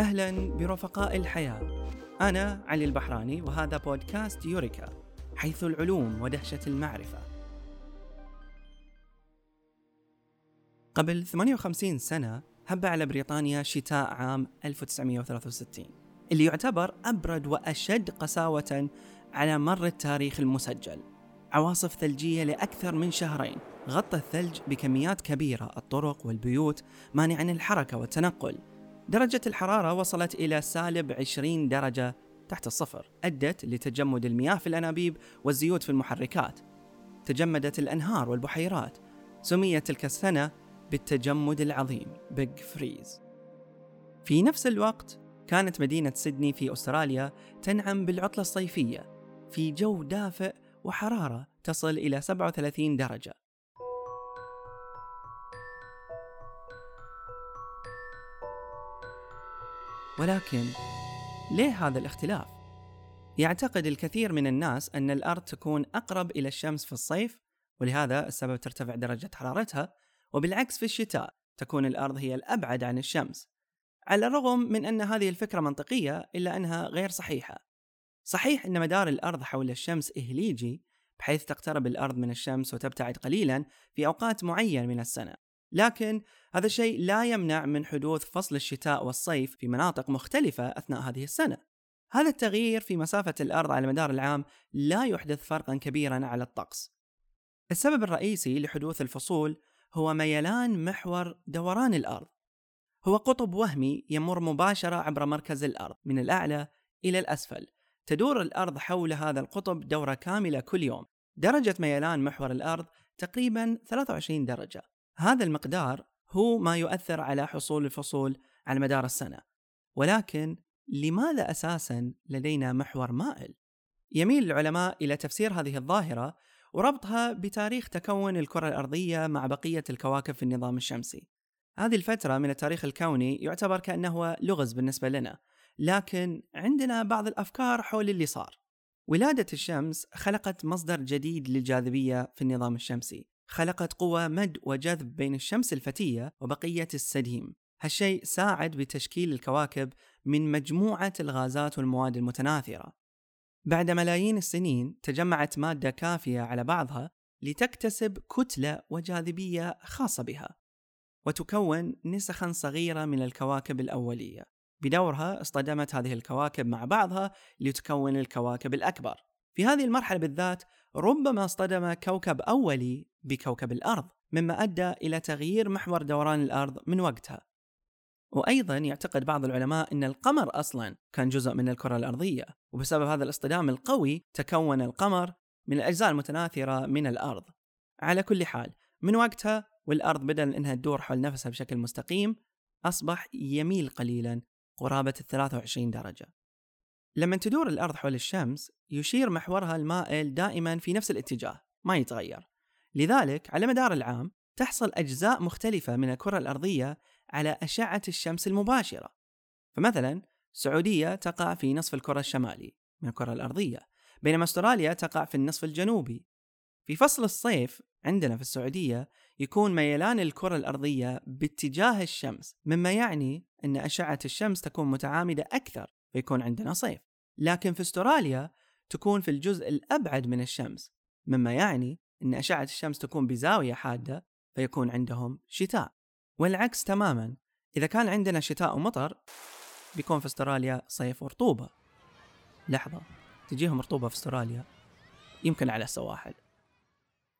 أهلا برفقاء الحياة. أنا علي البحراني وهذا بودكاست يوريكا حيث العلوم ودهشة المعرفة. قبل 58 سنة هب على بريطانيا شتاء عام 1963 اللي يعتبر أبرد وأشد قساوة على مر التاريخ المسجل. عواصف ثلجية لأكثر من شهرين. غطى الثلج بكميات كبيرة الطرق والبيوت مانعا الحركة والتنقل. درجة الحرارة وصلت إلى سالب 20 درجة تحت الصفر. أدت لتجمد المياه في الأنابيب والزيوت في المحركات. تجمدت الأنهار والبحيرات. سميت تلك السنة بالتجمد العظيم بيج فريز في نفس الوقت كانت مدينة سيدني في أستراليا تنعم بالعطلة الصيفية. في جو دافئ وحرارة تصل إلى 37 درجة. ولكن ليه هذا الاختلاف؟ يعتقد الكثير من الناس أن الأرض تكون أقرب إلى الشمس في الصيف ولهذا السبب ترتفع درجة حرارتها وبالعكس في الشتاء تكون الأرض هي الأبعد عن الشمس. على الرغم من أن هذه الفكرة منطقية إلا أنها غير صحيحة. صحيح أن مدار الأرض حول الشمس إهليجي بحيث تقترب الأرض من الشمس وتبتعد قليلا في أوقات معينة من السنة. لكن هذا الشيء لا يمنع من حدوث فصل الشتاء والصيف في مناطق مختلفة أثناء هذه السنة. هذا التغيير في مسافة الأرض على مدار العام لا يحدث فرقا كبيرا على الطقس. السبب الرئيسي لحدوث الفصول هو ميلان محور دوران الأرض. هو قطب وهمي يمر مباشرة عبر مركز الأرض من الأعلى إلى الأسفل. تدور الأرض حول هذا القطب دورة كاملة كل يوم. درجة ميلان محور الأرض تقريبا 23 درجة. هذا المقدار هو ما يؤثر على حصول الفصول على مدار السنة ولكن لماذا أساسا لدينا محور مائل؟ يميل العلماء إلى تفسير هذه الظاهرة وربطها بتاريخ تكون الكرة الأرضية مع بقية الكواكب في النظام الشمسي. هذه الفترة من التاريخ الكوني يعتبر كأنه لغز بالنسبة لنا، لكن عندنا بعض الأفكار حول اللي صار. ولادة الشمس خلقت مصدر جديد للجاذبية في النظام الشمسي، خلقت قوى مد وجذب بين الشمس الفتية وبقية السديم. هالشيء ساعد بتشكيل الكواكب من مجموعة الغازات والمواد المتناثرة. بعد ملايين السنين تجمعت مادة كافية على بعضها لتكتسب كتلة وجاذبية خاصة بها وتكون نسخا صغيرة من الكواكب الأولية. بدورها اصطدمت هذه الكواكب مع بعضها لتكون الكواكب الأكبر. في هذه المرحلة بالذات ربما اصطدم كوكب أولي بكوكب الأرض مما أدى إلى تغيير محور دوران الأرض من وقتها. وأيضا يعتقد بعض العلماء أن القمر أصلا كان جزء من الكرة الأرضية وبسبب هذا الاصطدام القوي تكون القمر من الأجزاء المتناثرة من الأرض. على كل حال من وقتها والأرض بدل أنها تدور حول نفسها بشكل مستقيم أصبح يميل قليلا قرابة ال 23 درجة. لما تدور الأرض حول الشمس يشير محورها المائل دائما في نفس الاتجاه ما يتغير. لذلك على مدار العام تحصل أجزاء مختلفة من الكرة الأرضية على أشعة الشمس المباشرة. فمثلا السعودية تقع في نصف الكرة الشمالي من الكرة الأرضية بينما أستراليا تقع في النصف الجنوبي. في فصل الصيف عندنا في السعودية يكون ميلان الكرة الأرضية باتجاه الشمس مما يعني أن أشعة الشمس تكون متعامدة أكثر. فيكون عندنا صيف. لكن في استراليا تكون في الجزء الأبعد من الشمس مما يعني أن أشعة الشمس تكون بزاوية حادة فيكون عندهم شتاء. والعكس تماما إذا كان عندنا شتاء ومطر بيكون في استراليا صيف ورطوبة. لحظة تجيهم رطوبة في استراليا؟ يمكن على السواحل.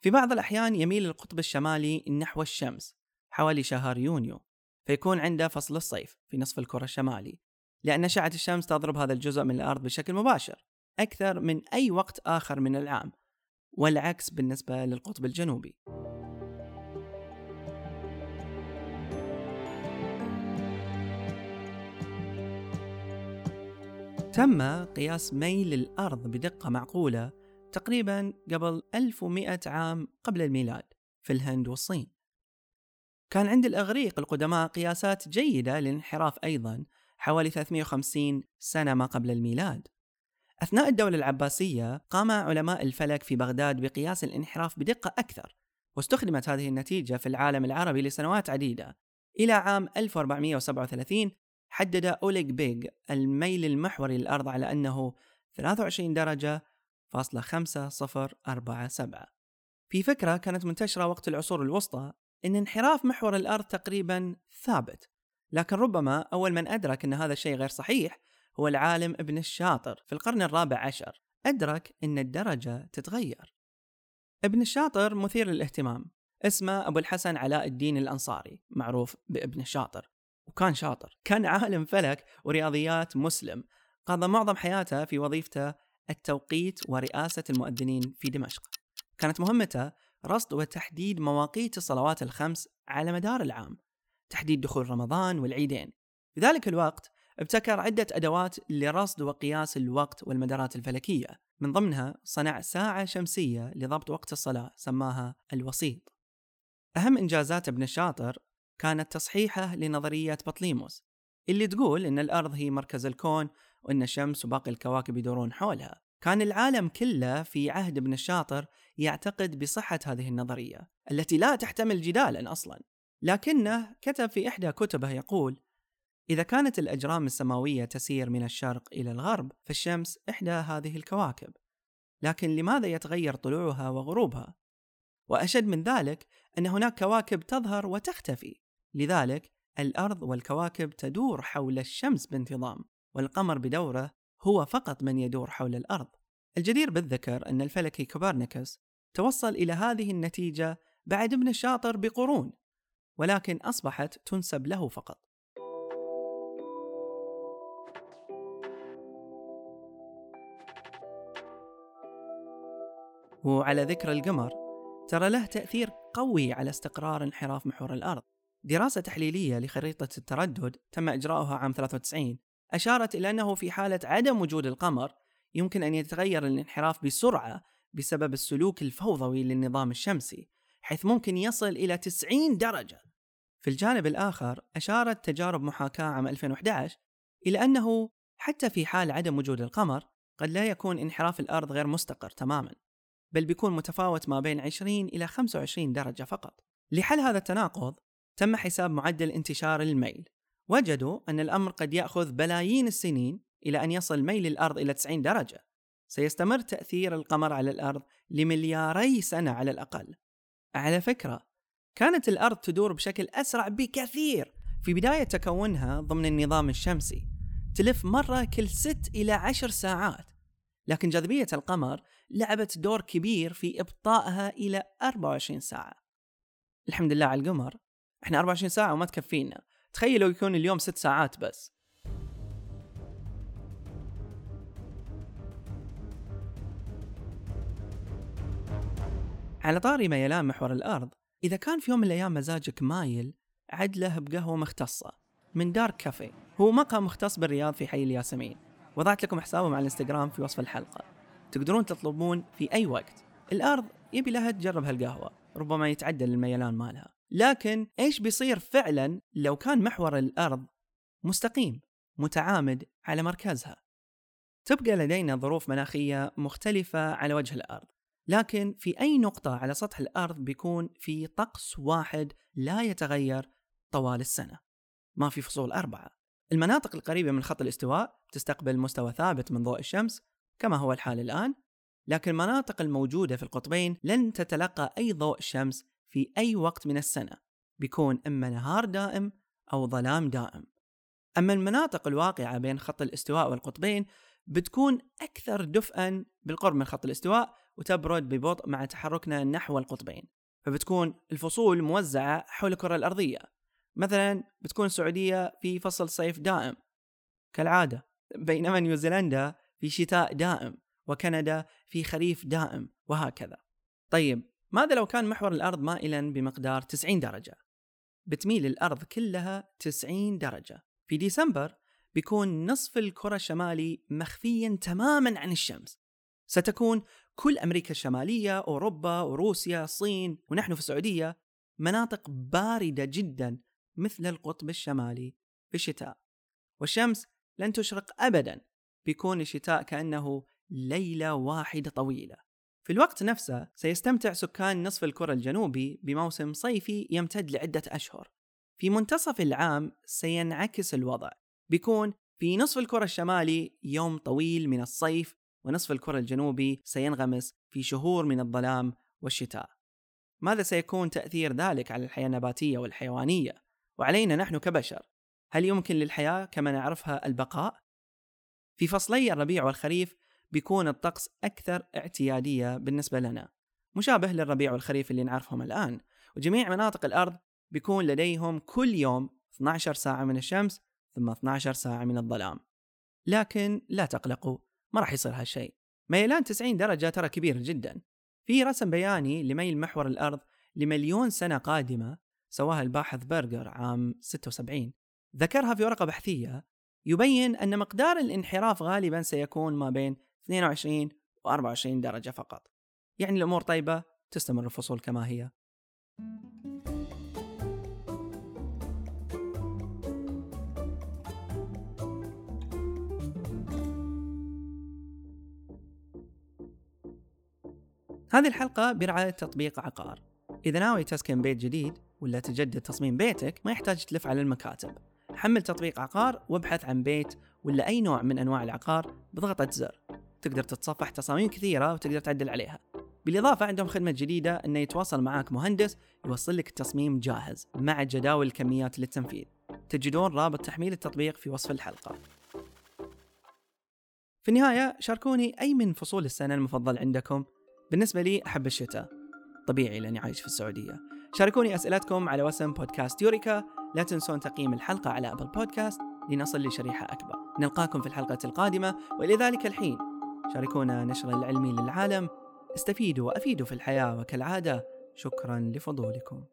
في بعض الأحيان يميل القطب الشمالي نحو الشمس حوالي شهر يونيو فيكون عنده فصل الصيف في نصف الكرة الشمالي. لأن أشعة الشمس تضرب هذا الجزء من الأرض بشكل مباشر أكثر من أي وقت آخر من العام والعكس بالنسبة للقطب الجنوبي. تم قياس ميل الأرض بدقة معقولة تقريبا قبل 1100 عام قبل الميلاد في الهند والصين. كان عند الإغريق القدماء قياسات جيدة للانحراف أيضا حوالي 350 سنة ما قبل الميلاد. أثناء الدولة العباسية قام علماء الفلك في بغداد بقياس الانحراف بدقة أكثر واستخدمت هذه النتيجة في العالم العربي لسنوات عديدة. إلى عام 1437 حدد أوليغ بيغ الميل المحوري للأرض على أنه 23 درجة فاصلة خمسة صفر أربعة سبعة. في فكرة كانت منتشرة وقت العصور الوسطى إن انحراف محور الأرض تقريبا ثابت. لكن ربما أول من أدرك أن هذا الشيء غير صحيح هو العالم ابن الشاطر في القرن الرابع عشر. أدرك أن الدرجة تتغير. ابن الشاطر مثير للاهتمام. اسمه أبو الحسن علاء الدين الأنصاري معروف بابن الشاطر وكان شاطر. كان عالم فلك ورياضيات مسلم. قضى معظم حياته في وظيفته التوقيت ورئاسة المؤذنين في دمشق. كانت مهمته رصد وتحديد مواقيت الصلوات الخمس على مدار العام. تحديد دخول رمضان والعيدين. في ذلك الوقت ابتكر عدة أدوات لرصد وقياس الوقت والمدارات الفلكية من ضمنها صنع ساعة شمسية لضبط وقت الصلاة سماها الوسيط. أهم إنجازات ابن الشاطر كانت تصحيحه لنظرية بطليموس اللي تقول إن الأرض هي مركز الكون وإن الشمس وباقي الكواكب يدورون حولها. كان العالم كله في عهد ابن الشاطر يعتقد بصحة هذه النظرية التي لا تحتمل جدالا أصلا. لكنه كتب في إحدى كتبه يقول إذا كانت الأجرام السماوية تسير من الشرق إلى الغرب فالشمس إحدى هذه الكواكب. لكن لماذا يتغير طلوعها وغروبها؟ وأشد من ذلك أن هناك كواكب تظهر وتختفي. لذلك الأرض والكواكب تدور حول الشمس بانتظام والقمر بدوره هو فقط من يدور حول الأرض. الجدير بالذكر أن الفلكي كوبرنيكوس توصل إلى هذه النتيجة بعد ابن الشاطر بقرون. ولكن أصبحت تنسب له فقط. وعلى ذكر القمر ترى له تأثير قوي على استقرار انحراف محور الأرض. دراسة تحليلية لخريطة التردد تم إجراؤها عام 93 أشارت إلى أنه في حالة عدم وجود القمر يمكن أن يتغير الانحراف بسرعة بسبب السلوك الفوضوي للنظام الشمسي حيث ممكن يصل إلى 90 درجة. في الجانب الآخر أشارت تجارب محاكاة عام 2011 إلى أنه حتى في حال عدم وجود القمر قد لا يكون انحراف الأرض غير مستقر تماما بل بيكون متفاوت ما بين 20 إلى 25 درجة فقط. لحل هذا التناقض تم حساب معدل انتشار الميل. وجدوا أن الأمر قد يأخذ بلايين السنين إلى أن يصل ميل الأرض إلى 90 درجة. سيستمر تأثير القمر على الأرض لملياري سنة على الأقل. على فكرة كانت الأرض تدور بشكل أسرع بكثير. في بداية تكونها ضمن النظام الشمسي تلف مرة كل 6 إلى 10 ساعات. لكن جاذبية القمر لعبت دور كبير في إبطائها إلى 24 ساعة. الحمد لله على القمر. إحنا 24 ساعة وما تكفينا. تخيلوا يكون اليوم 6 ساعات بس. على طاري ميلان محور الأرض إذا كان في يوم من الأيام مزاجك مايل عدله بقهوة مختصة من دارك كافي هو مقهى مختص بالرياض في حي الياسمين. وضعت لكم حسابهم على الإنستغرام في وصف الحلقة. تقدرون تطلبون في أي وقت. الأرض يبي لها تجرب هالقهوة ربما يتعدل الميلان مالها. لكن إيش بيصير فعلا لو كان محور الأرض مستقيم متعامد على مركزها؟ تبقى لدينا ظروف مناخية مختلفة على وجه الأرض. لكن في أي نقطة على سطح الأرض بيكون في طقس واحد لا يتغير طوال السنة. ما في فصول أربعة. المناطق القريبة من خط الاستواء تستقبل مستوى ثابت من ضوء الشمس كما هو الحال الآن لكن المناطق الموجودة في القطبين لن تتلقى أي ضوء شمس في أي وقت من السنة. بيكون إما نهار دائم أو ظلام دائم. أما المناطق الواقعة بين خط الاستواء والقطبين بتكون أكثر دفئا بالقرب من خط الاستواء وتبرد ببطء مع تحركنا نحو القطبين. فبتكون الفصول موزعة حول الكرة الأرضية. مثلا بتكون السعودية في فصل صيف دائم. كالعادة بينما نيوزيلندا في شتاء دائم وكندا في خريف دائم وهكذا. طيب ماذا لو كان محور الأرض مائلا بمقدار 90 درجة؟ بتميل الأرض كلها 90 درجة. في ديسمبر بيكون نصف الكرة الشمالي مخفيا تماما عن الشمس. ستكون كل أمريكا الشمالية أوروبا وروسيا الصين ونحن في السعودية مناطق باردة جدا مثل القطب الشمالي في الشتاء. والشمس لن تشرق أبدا بيكون الشتاء كأنه ليلة واحدة طويلة. في الوقت نفسه سيستمتع سكان نصف الكرة الجنوبي بموسم صيفي يمتد لعدة أشهر. في منتصف العام سينعكس الوضع بيكون في نصف الكرة الشمالي يوم طويل من الصيف ونصف الكرة الجنوبي سينغمس في شهور من الظلام والشتاء. ماذا سيكون تأثير ذلك على الحياة النباتية والحيوانية؟ وعلينا نحن كبشر، هل يمكن للحياة كما نعرفها البقاء؟ في فصلي الربيع والخريف بيكون الطقس أكثر اعتيادية بالنسبة لنا، مشابه للربيع والخريف اللي نعرفهم الآن، وجميع مناطق الأرض بيكون لديهم كل يوم 12 ساعة من الشمس ثم 12 ساعة من الظلام. لكن لا تقلقوا، ما راح يصير هالشيء. ميلان 90 درجة ترى كبير جدا. في رسم بياني لميل محور الأرض لمليون سنة قادمة سواها الباحث برجر عام 76 ذكرها في ورقة بحثية يبين أن مقدار الانحراف غالبا سيكون ما بين 22 و 24 درجة فقط يعني الأمور طيبة تستمر الفصول كما هي هذه الحلقة برعاية تطبيق عقار. إذا ناوي تسكن بيت جديد ولا تجدد تصميم بيتك ما يحتاج تلف على المكاتب. حمل تطبيق عقار وابحث عن بيت ولا أي نوع من أنواع العقار بضغطة زر. تقدر تتصفح تصاميم كثيرة وتقدر تعدل عليها. بالإضافة عندهم خدمة جديدة أنه يتواصل معك مهندس يوصل لك التصميم جاهز مع جداول الكميات للتنفيذ. تجدون رابط تحميل التطبيق في وصف الحلقة. في النهاية شاركوني أي من فصول السنة المفضل عندكم. بالنسبة لي أحب الشتاء طبيعي لأني عايش في السعودية. شاركوني أسئلتكم على وسم بودكاست يوريكا. لا تنسون تقييم الحلقة على أبل بودكاست لنصل لشريحة أكبر. نلقاكم في الحلقة القادمة وإلى ذلك الحين. شاركونا نشر العلمي للعالم. استفيدوا وأفيدوا في الحياة وكالعادة. شكرا لفضولكم.